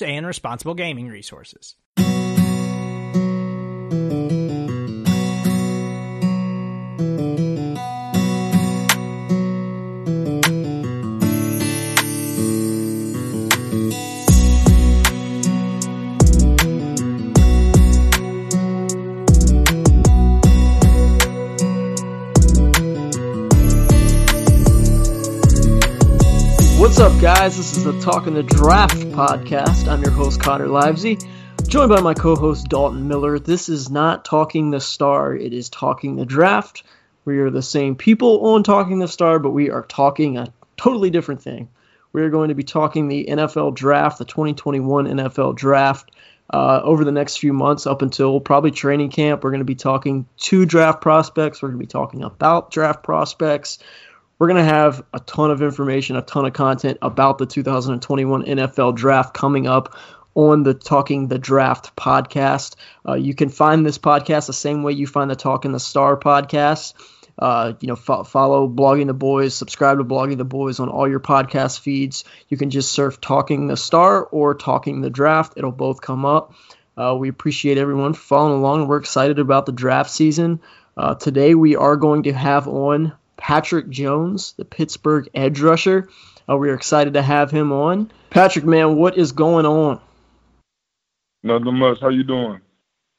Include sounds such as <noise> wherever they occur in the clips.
and responsible gaming resources. What's up, guys? This is the Talking the Draft podcast. I'm your host, Connor Livesay, joined by my co host, Dalton Miller. This is not Talking the Star, it is Talking the Draft. We are the same people on Talking the Star, but we are talking a totally different thing. We are going to be talking the NFL Draft, the 2021 NFL Draft. Uh, over the next few months, up until probably training camp, we're going to be talking to draft prospects. We're going to be talking about draft prospects. We're going to have a ton of information, a ton of content about the 2021 NFL draft coming up on the Talking the Draft podcast. Uh, you can find this podcast the same way you find the Talking the Star podcast. Uh, you know, fo- follow Blogging the Boys, subscribe to Blogging the Boys on all your podcast feeds. You can just surf Talking the Star or Talking the Draft. It'll both come up. Uh, we appreciate everyone following along. We're excited about the draft season. Uh, today we are going to have on Patrick Jones, the Pittsburgh edge rusher. Uh, we're excited to have him on. Patrick, man, what is going on? Nothing much. How you doing?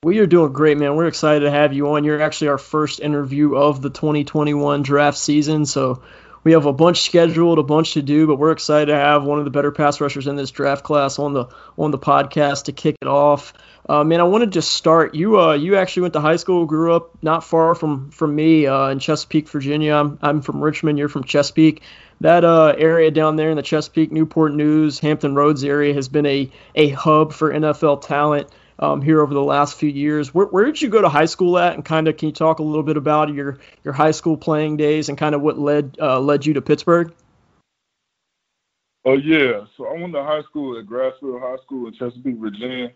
We are doing great, man. We're excited to have you on. You're actually our first interview of the 2021 draft season, so we have a bunch scheduled, a bunch to do, but we're excited to have one of the better pass rushers in this draft class on the on the podcast to kick it off. Uh, man, I wanted to start. You uh, you actually went to high school, grew up not far from from me uh, in Chesapeake, Virginia. I'm I'm from Richmond. You're from Chesapeake. That uh, area down there in the Chesapeake, Newport News, Hampton Roads area has been a a hub for NFL talent um, here over the last few years. Where, where did you go to high school at, and kind of can you talk a little bit about your your high school playing days and kind of what led uh, led you to Pittsburgh? Oh yeah, so I went to high school at Grassfield High School in Chesapeake, Virginia.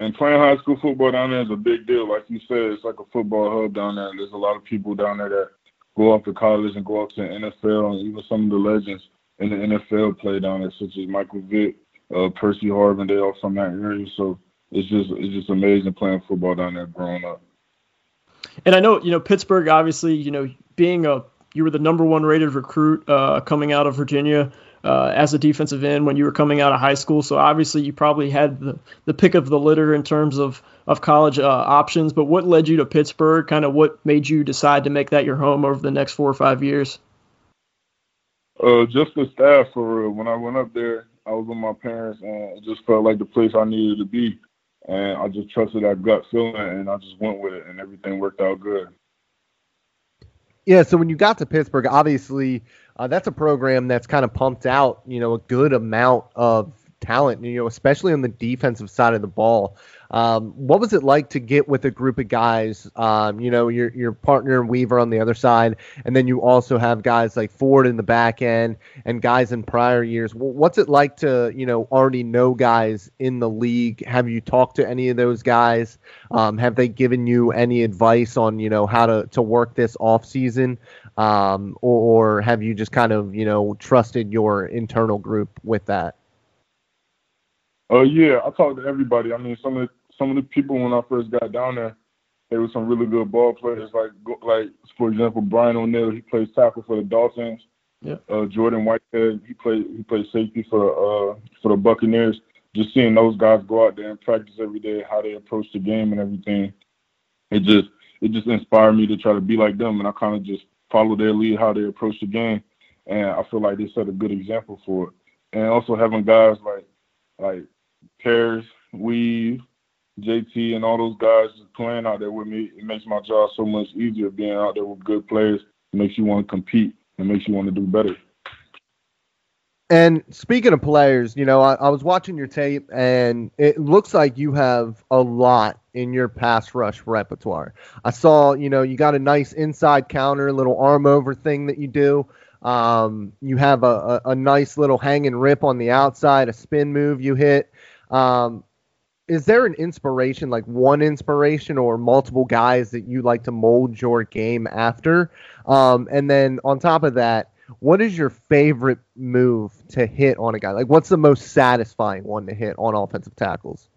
And playing high school football down there is a big deal. Like you said, it's like a football hub down there. There's a lot of people down there that go off to college and go off to the NFL, and even some of the legends in the NFL play down there, such as Michael Vick, uh, Percy Harvin. They all from that area, so it's just it's just amazing playing football down there growing up. And I know you know Pittsburgh, obviously, you know being a you were the number one rated recruit uh, coming out of Virginia uh, as a defensive end when you were coming out of high school. So obviously you probably had the, the pick of the litter in terms of of college uh, options. But what led you to Pittsburgh? Kind of what made you decide to make that your home over the next four or five years? Uh, just the staff for real. When I went up there, I was with my parents, and it just felt like the place I needed to be. And I just trusted that gut feeling, and I just went with it, and everything worked out good. Yeah, so when you got to Pittsburgh, obviously uh, that's a program that's kind of pumped out, you know, a good amount of talent, you know, especially on the defensive side of the ball. Um, what was it like to get with a group of guys? Um, you know, your your partner Weaver on the other side, and then you also have guys like Ford in the back end and guys in prior years. What's it like to you know already know guys in the league? Have you talked to any of those guys? Um, have they given you any advice on you know how to to work this off season? Um, or, or have you just kind of you know trusted your internal group with that? Oh uh, yeah, I talked to everybody. I mean, some of the, some of the people when I first got down there, there were some really good ball players. Like like for example, Brian O'Neill, he plays tackle for the Dolphins. Yeah. Uh, Jordan Whitehead, he played he played safety for uh for the Buccaneers. Just seeing those guys go out there and practice every day, how they approach the game and everything, it just it just inspired me to try to be like them, and I kind of just follow their lead, how they approach the game, and I feel like they set a good example for it. And also having guys like like Paris, Weave, JT, and all those guys playing out there with me, it makes my job so much easier being out there with good players. It makes you want to compete it makes you want to do better. And speaking of players, you know, I, I, was watching your tape, and it looks like you have a lot in your pass rush repertoire. I saw, you know, you got a nice inside counter, little arm over thing that you do. Um, you have a, a, a, nice little hang and rip on the outside, a spin move you hit. Um, is there an inspiration, like one inspiration or multiple guys that you like to mold your game after? Um, and then on top of that, what is your favorite move to hit on a guy? Like, what's the most satisfying one to hit on offensive tackles?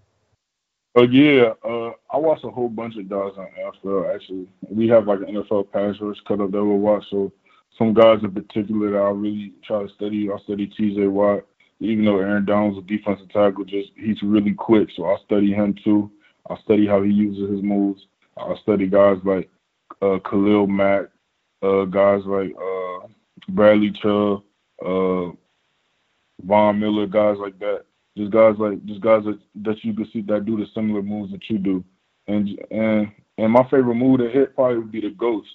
Oh yeah, uh, I watch a whole bunch of guys on NFL. Actually, we have like an NFL pass rush cut up that we watch. So some guys in particular that I really try to study. I study T.J. Watt even though Aaron Donald's a defensive tackle, just he's really quick. So I study him too. I study how he uses his moves. I study guys like uh, Khalil Mack, uh, guys like uh, Bradley Chubb, uh, Von Miller, guys like that. Just guys like just guys that, that you can see that do the similar moves that you do. And and and my favorite move to hit probably would be the ghost.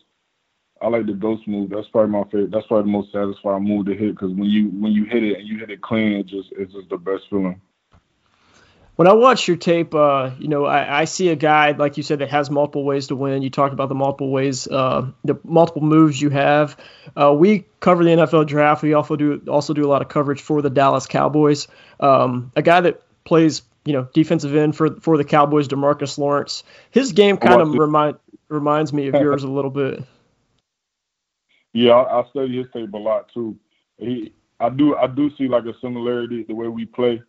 I like the ghost move. That's probably my favorite. That's probably the most satisfying move to hit because when you when you hit it and you hit it clean, it just it's just the best feeling. When I watch your tape, uh, you know, I, I, see a guy like you said that has multiple ways to win. You talked about the multiple ways, uh, the multiple moves you have. Uh, we cover the NFL draft. We also do also do a lot of coverage for the Dallas Cowboys. Um, a guy that plays, you know, defensive end for for the Cowboys, Demarcus Lawrence. His game kind of remind reminds me of <laughs> yours a little bit. Yeah, I, I study his tape a lot too. He, I do, I do see like a similarity the way we play.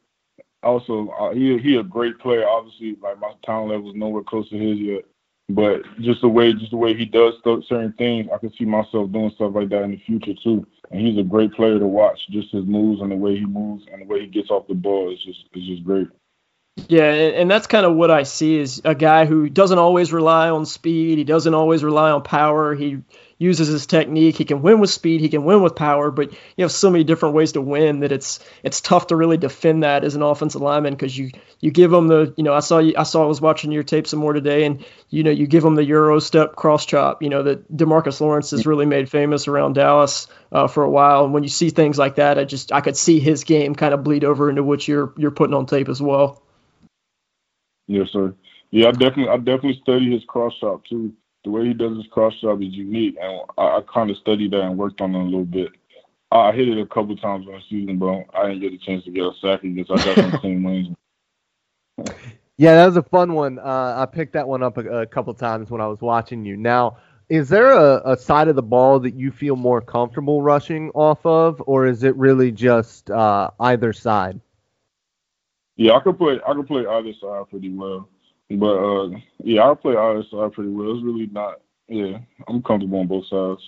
Also, uh, he he a great player. Obviously, like my talent level is nowhere close to his yet, but just the way just the way he does certain things, I can see myself doing stuff like that in the future too. And he's a great player to watch. Just his moves and the way he moves and the way he gets off the ball is just is just great. Yeah, and that's kind of what I see is a guy who doesn't always rely on speed. He doesn't always rely on power. He uses his technique. He can win with speed. He can win with power. But you have so many different ways to win that it's it's tough to really defend that as an offensive lineman because you you give him the you know I saw you, I saw I was watching your tape some more today and you know you give him the euro step cross chop. You know that Demarcus Lawrence has really made famous around Dallas uh, for a while. And when you see things like that, I just I could see his game kind of bleed over into what you're you're putting on tape as well. Yes, sir. Yeah, I definitely I definitely study his cross chop too the way he does his cross chop is unique, and I, I kind of studied that and worked on it a little bit. I hit it a couple times in the season, but I didn't get a chance to get a sack against. I got some <laughs> clean wins. Yeah, that was a fun one. Uh, I picked that one up a, a couple times when I was watching you. Now, is there a, a, side of the ball that you feel more comfortable rushing off of, or is it really just uh, either side? Yeah, I could play. I could play either side pretty well. But uh, yeah, I play either side pretty well. It's really not. Yeah, I'm comfortable on both sides.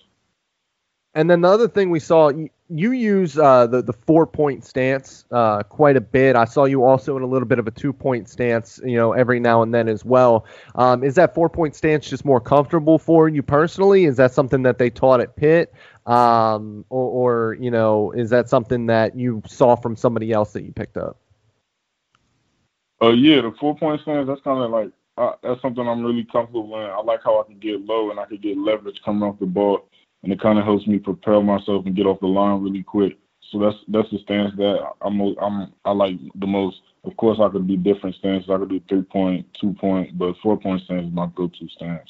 And then the other thing we saw, you, you use uh, the the four point stance uh, quite a bit. I saw you also in a little bit of a two point stance, you know, every now and then as well. Um, is that four point stance just more comfortable for you personally? Is that something that they taught at Pitt, um, or, or you know, is that something that you saw from somebody else that you picked up? Uh, yeah, the four point stance. That's kind of like uh, that's something I'm really comfortable in. I like how I can get low and I can get leverage coming off the ball, and it kind of helps me propel myself and get off the line really quick. So that's that's the stance that I'm I'm I like the most. Of course, I could do different stances. I could do three point, two point, but four point stance is my go to stance.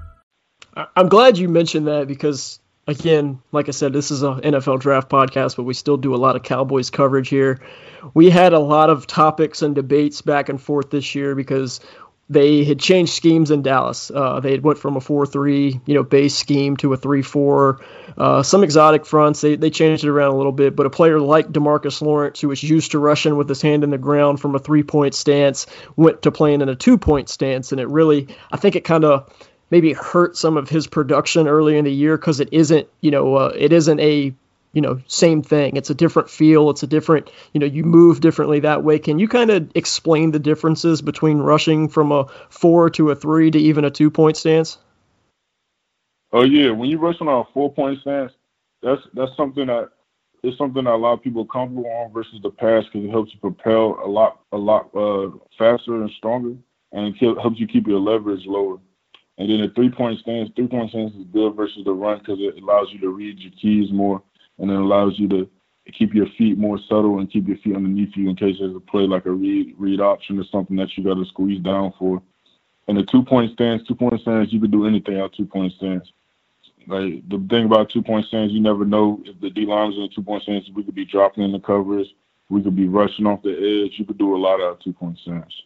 I'm glad you mentioned that because, again, like I said, this is an NFL draft podcast, but we still do a lot of Cowboys coverage here. We had a lot of topics and debates back and forth this year because they had changed schemes in Dallas. Uh, they had went from a four-three, you know, base scheme to a three-four. Uh, some exotic fronts. They they changed it around a little bit. But a player like Demarcus Lawrence, who was used to rushing with his hand in the ground from a three-point stance, went to playing in a two-point stance, and it really, I think, it kind of maybe hurt some of his production early in the year because it isn't, you know, uh, it isn't a you know, same thing. It's a different feel. It's a different, you know, you move differently that way. Can you kind of explain the differences between rushing from a four to a three to even a two point stance? Oh yeah, when you're rushing on a four point stance, that's that's something that it's something that a lot of people are comfortable on versus the pass because it helps you propel a lot a lot uh, faster and stronger, and it helps you keep your leverage lower. And then the three point stance, three point stance is good versus the run because it allows you to read your keys more and it allows you to keep your feet more subtle and keep your feet underneath you in case there's a play like a read read option or something that you got to squeeze down for. And the two point stance, two point stance, you can do anything out two point stance. Like the thing about two point stance, you never know if the D line's in a two point stance. We could be dropping in the covers. We could be rushing off the edge. You could do a lot out two point stance.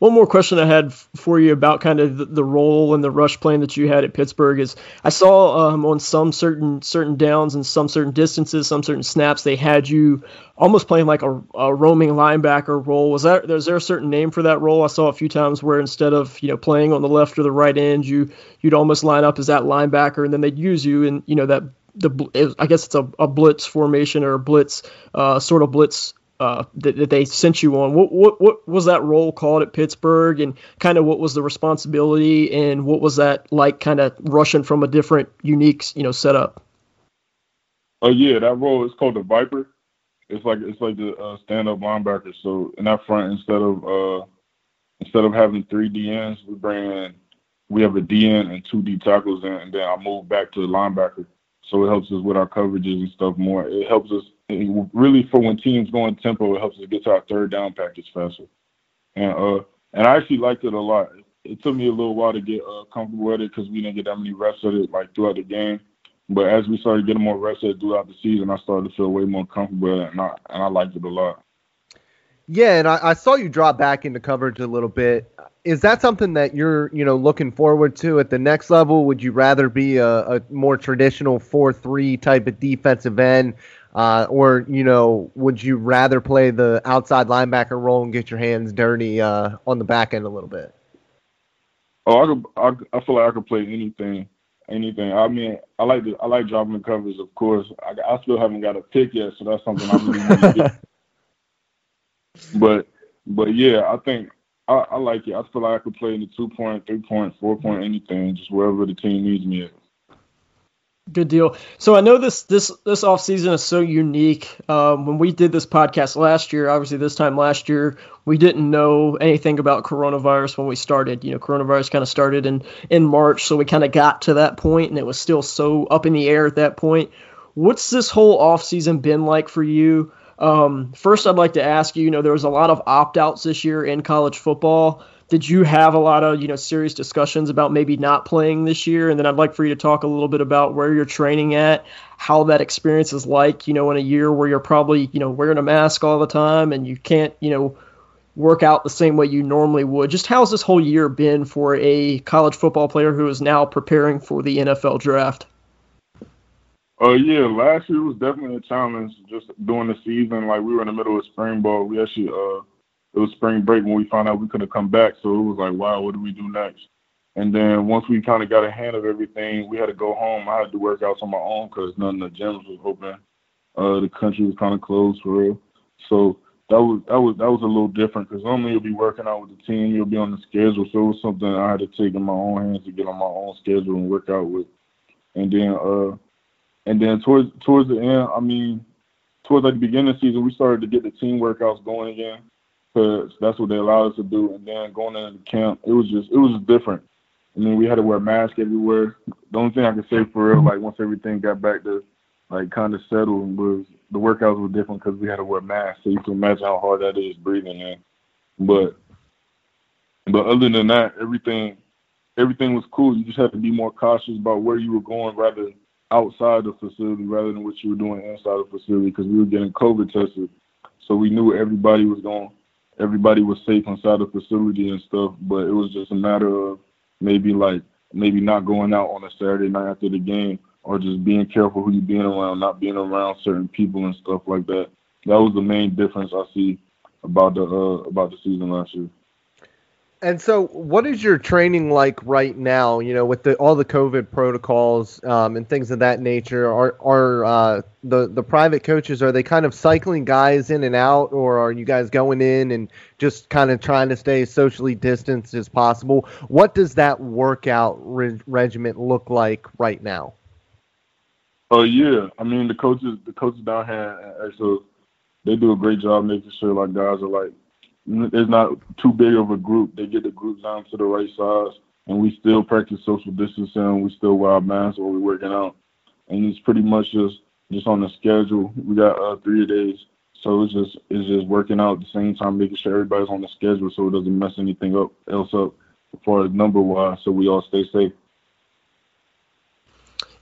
One more question I had for you about kind of the, the, role and the rush plan that you had at Pittsburgh is I saw um, on some certain certain downs and some certain distances, some certain snaps, they had you almost playing like a, a roaming linebacker role. Was that is there a certain name for that role? I saw a few times where instead of you know playing on the left or the right end, you you'd almost line up as that linebacker, and then they'd use you in you know that the I guess it's a, a blitz formation or a blitz uh, sort of blitz uh, that, that, they sent you on. What, what what was that role called at Pittsburgh, and kind of what was the responsibility, and what was that like, kind of rushing from a different, unique, you know, setup? Oh yeah, that role is called the Viper. It's like it's like the uh, stand-up linebacker. So in that front, instead of uh, instead of having three DNs, we bring in we have a DN and two D tackles, and then I move back to the linebacker. So it helps us with our coverages and stuff more. It helps us really for when teams go in tempo, it helps us get to our third down package faster. And uh, and I actually liked it a lot. It took me a little while to get uh, comfortable with it because we didn't get that many reps of it like throughout the game. But as we started getting more reps at it throughout the season, I started to feel way more comfortable and I and I liked it a lot. Yeah, and I, I, saw you drop back into coverage a little bit. Is that something that you're, you know, looking forward to at the next level? Would you rather be a, a more traditional four-three type of defensive end, uh, or you know, would you rather play the outside linebacker role and get your hands dirty uh, on the back end a little bit? Oh, I could. I, I feel like I could play anything. Anything. I mean, I like the I like dropping the covers, of course. I, I still haven't got a pick yet, so that's something I really want to get. <laughs> But but yeah, I think I, I like it. I feel like I could play in the two point, three point, four point, anything, just wherever the team needs me at. Good deal. So I know this this this off season is so unique. Um, when we did this podcast last year, obviously this time last year, we didn't know anything about coronavirus when we started. You know, coronavirus kind of started in in March, so we kind of got to that point, and it was still so up in the air at that point. What's this whole off season been like for you? Um, first, I'd like to ask you. You know, there was a lot of opt outs this year in college football did you have a lot of you know serious discussions about maybe not playing this year and then i'd like for you to talk a little bit about where you're training at how that experience is like you know in a year where you're probably you know wearing a mask all the time and you can't you know work out the same way you normally would just how's this whole year been for a college football player who is now preparing for the nfl draft Oh uh, yeah, last year was definitely a challenge. Just during the season, like we were in the middle of spring ball. We actually uh it was spring break when we found out we couldn't come back. So it was like, wow, what do we do next? And then once we kind of got a hand of everything, we had to go home. I had to do workouts on my own because none of the gyms was open. Uh, the country was kind of closed for real. So that was that was that was a little different because normally you'll be working out with the team, you'll be on the schedule. So it was something I had to take in my own hands to get on my own schedule and work out with and then uh, and then towards towards the end, I mean, towards like the beginning of the season, we started to get the team workouts going again that's what they allowed us to do. And then going into camp, it was just it was different. I mean, we had to wear masks everywhere. The only thing I can say for real, like once everything got back to like kind of settled, was the workouts were different because we had to wear masks. So you can imagine how hard that is breathing in. But but other than that, everything everything was cool. You just had to be more cautious about where you were going rather outside the facility rather than what you were doing inside the facility because we were getting COVID tested. So we knew everybody was going, everybody was safe inside the facility and stuff. But it was just a matter of maybe like maybe not going out on a Saturday night after the game or just being careful who you're being around, not being around certain people and stuff like that. That was the main difference I see about the uh, about the season last year. And so, what is your training like right now? You know, with the, all the COVID protocols um, and things of that nature, are are uh, the the private coaches are they kind of cycling guys in and out, or are you guys going in and just kind of trying to stay socially distanced as possible? What does that workout re- regiment look like right now? Oh uh, yeah, I mean the coaches the coaches down here actually they do a great job making sure like guys are like there's not too big of a group. They get the groups down to the right size, and we still practice social distancing. We still wear our masks while we're working out, and it's pretty much just just on the schedule. We got uh, three days, so it's just it's just working out at the same time, making sure everybody's on the schedule so it doesn't mess anything up else up as far as number wise, so we all stay safe.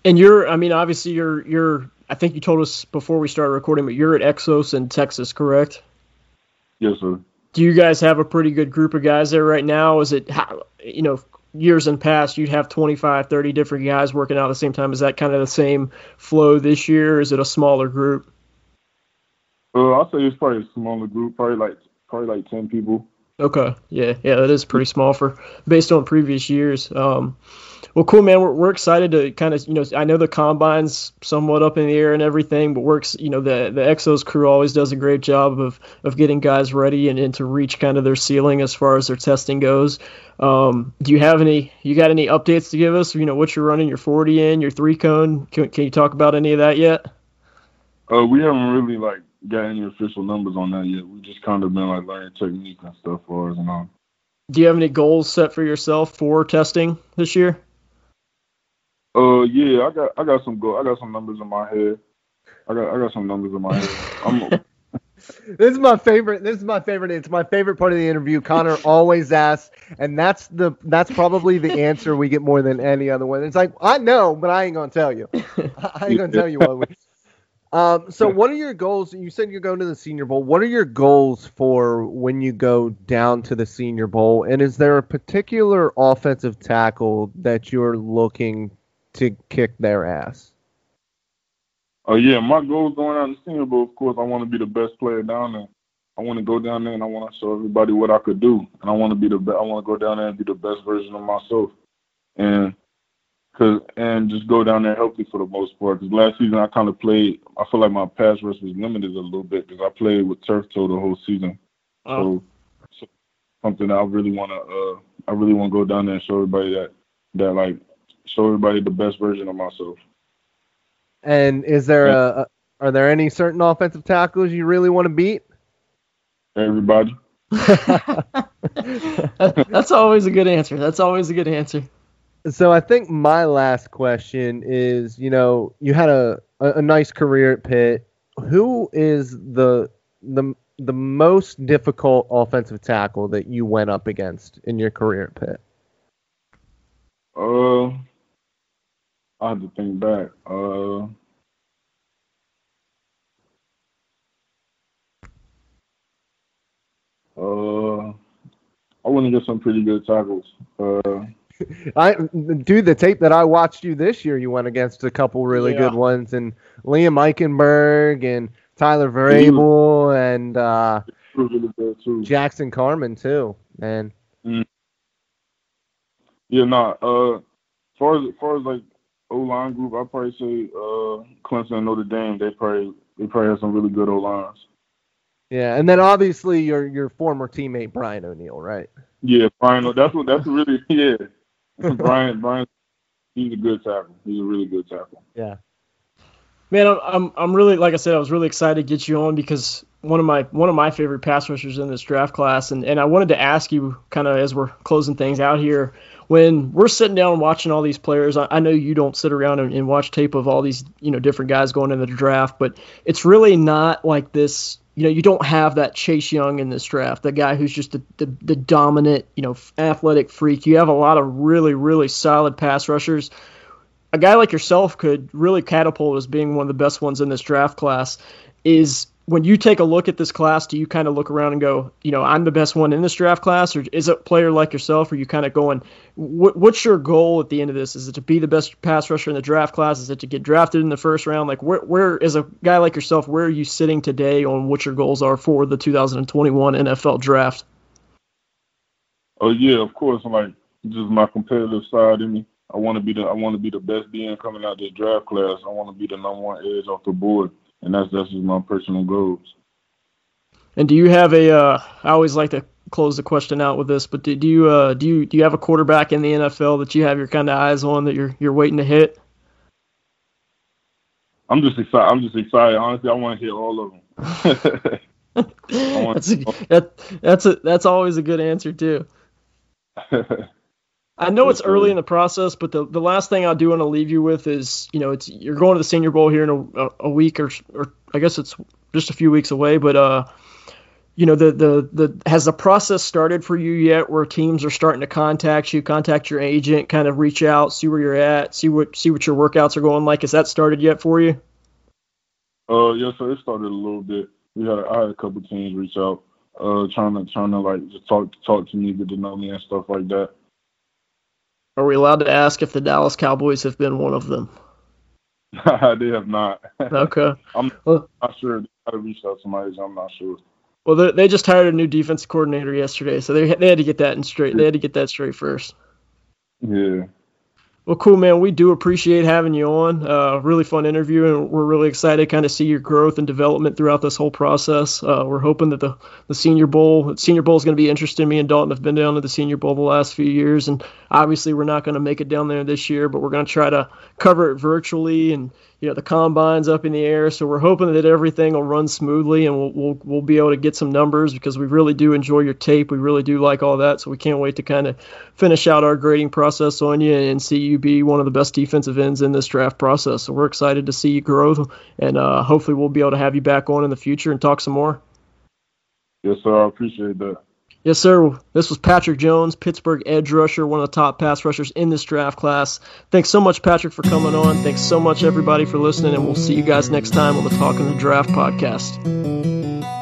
And you're, I mean, obviously you're you're. I think you told us before we started recording, but you're at Exos in Texas, correct? Yes, sir do you guys have a pretty good group of guys there right now? Is it, you know, years in past you'd have 25, 30 different guys working out at the same time? Is that kind of the same flow this year? is it a smaller group? Uh, I'll say it's probably a smaller group, probably like probably like 10 people. Okay, yeah, yeah, that is pretty small for based on previous years. Um, well, cool, man. We're, we're excited to kind of, you know, I know the combine's somewhat up in the air and everything, but works, you know, the the Exos crew always does a great job of of getting guys ready and, and to reach kind of their ceiling as far as their testing goes. Um, do you have any, you got any updates to give us? You know, what you're running your 40 in, your three cone? Can, can you talk about any of that yet? Uh, we haven't really like got any official numbers on that yet. We just kind of been like learning technique and stuff for us and all. Do you have any goals set for yourself for testing this year? Uh, yeah, I got I got some go I got some numbers in my head. I got I got some numbers in my head. I'm, <laughs> this is my favorite. This is my favorite. It's my favorite part of the interview. Connor <laughs> always asks, and that's the that's probably the answer we get more than any other one. It's like I know, but I ain't gonna tell you. I ain't gonna tell you what. We, <laughs> um, so what are your goals? You said you're going to the Senior Bowl. What are your goals for when you go down to the Senior Bowl? And is there a particular offensive tackle that you're looking to kick their ass? Oh yeah, my goal going out the Senior Bowl, of course, I want to be the best player down there. I want to go down there and I want to show everybody what I could do, and I want to be the best. I want to go down there and be the best version of myself, and cause and just go down there healthy for the most part. Because last season I kind of played. I feel like my pass rush was limited a little bit because I played with turf toe the whole season. Oh. So, so something I really want to. Uh, I really want to go down there and show everybody that that like show everybody the best version of myself. And is there a, are there any certain offensive tackles you really want to beat? Everybody. <laughs> That's always a good answer. That's always a good answer. So I think my last question is, you know, you had a, a, a nice career at Pitt. Who is the the the most difficult offensive tackle that you went up against in your career at Pitt? Uh, I have to think back. Uh, uh, I want to get some pretty good tackles. Uh, <laughs> I do the tape that I watched you this year. You went against a couple really yeah. good ones, and Liam Eichenberg and Tyler Vrabel and uh, really Jackson Carman too. Man. Mm. Yeah, nah. Uh, far as far as like O line group, I'd probably say uh, Clemson and Notre Dame. They probably they probably have some really good O lines. Yeah, and then obviously your your former teammate Brian O'Neill, right? Yeah, Brian. That's what that's really <laughs> yeah. Brian Brian he's a good tackle. He's a really good tackle. Yeah. Man, I'm, I'm I'm really like I said, I was really excited to get you on because one of my one of my favorite pass rushers in this draft class, and, and I wanted to ask you kind of as we're closing things out here, when we're sitting down watching all these players, I, I know you don't sit around and, and watch tape of all these you know different guys going into the draft, but it's really not like this you know, you don't have that Chase Young in this draft, the guy who's just the, the, the, dominant, you know, athletic freak. You have a lot of really, really solid pass rushers. A guy like yourself could really catapult as being one of the best ones in this draft class. Is when you take a look at this class, do you kind of look around and go, you know, I'm the best one in this draft class, or is it a player like yourself, or you kind of going, what, what's your goal at the end of this? Is it to be the best pass rusher in the draft class? Is it to get drafted in the first round? Like, where is a guy like yourself? Where are you sitting today on what your goals are for the 2021 NFL draft? Oh yeah, of course. Like just my competitive side in me. I want to be the I want to be the best DN coming out this draft class. I want to be the number one edge off the board and that's that's just my personal goals. And do you have a? Uh, I always like to close the question out with this, but do, do you uh, do you do you have a quarterback in the NFL that you have your kind of eyes on that you're you're waiting to hit? I'm just excited. I'm just excited. Honestly, I want to hit all of them. <laughs> <laughs> that's a, that, that's a that's always a good answer too. <laughs> I know it's early in the process, but the, the last thing I do want to leave you with is, you know, it's you're going to the Senior Bowl here in a, a week or or I guess it's just a few weeks away, but uh, you know, the the the has the process started for you yet, where teams are starting to contact you, contact your agent, kind of reach out, see where you're at, see what see what your workouts are going like. Has that started yet for you? Uh, yes, so it started a little bit. We had I had a couple teams reach out, uh, trying to trying to like just talk talk to me, get to know me and stuff like that. Are we allowed to ask if the Dallas Cowboys have been one of them? <laughs> they have not. <laughs> Okay. I'm not sure. I reached out to agent. I'm not sure. Well, they just hired a new defense coordinator yesterday, so they they had to get that in straight. They had to get that straight first. Yeah. Well, cool, man. We do appreciate having you on. Uh, really fun interview, and we're really excited to kind of see your growth and development throughout this whole process. Uh, we're hoping that the, the Senior Bowl, Senior Bowl is going to be interesting. Me and Dalton have been down to the Senior Bowl the last few years, and obviously we're not going to make it down there this year, but we're going to try to cover it virtually and you know the combine's up in the air, so we're hoping that everything will run smoothly and we'll, we'll we'll be able to get some numbers because we really do enjoy your tape. We really do like all that, so we can't wait to kind of finish out our grading process on you and see you be one of the best defensive ends in this draft process. So we're excited to see you grow, and uh, hopefully we'll be able to have you back on in the future and talk some more. Yes, sir. I appreciate that. Yes, sir. This was Patrick Jones, Pittsburgh edge rusher, one of the top pass rushers in this draft class. Thanks so much, Patrick, for coming on. Thanks so much, everybody, for listening, and we'll see you guys next time on the Talking the Draft podcast.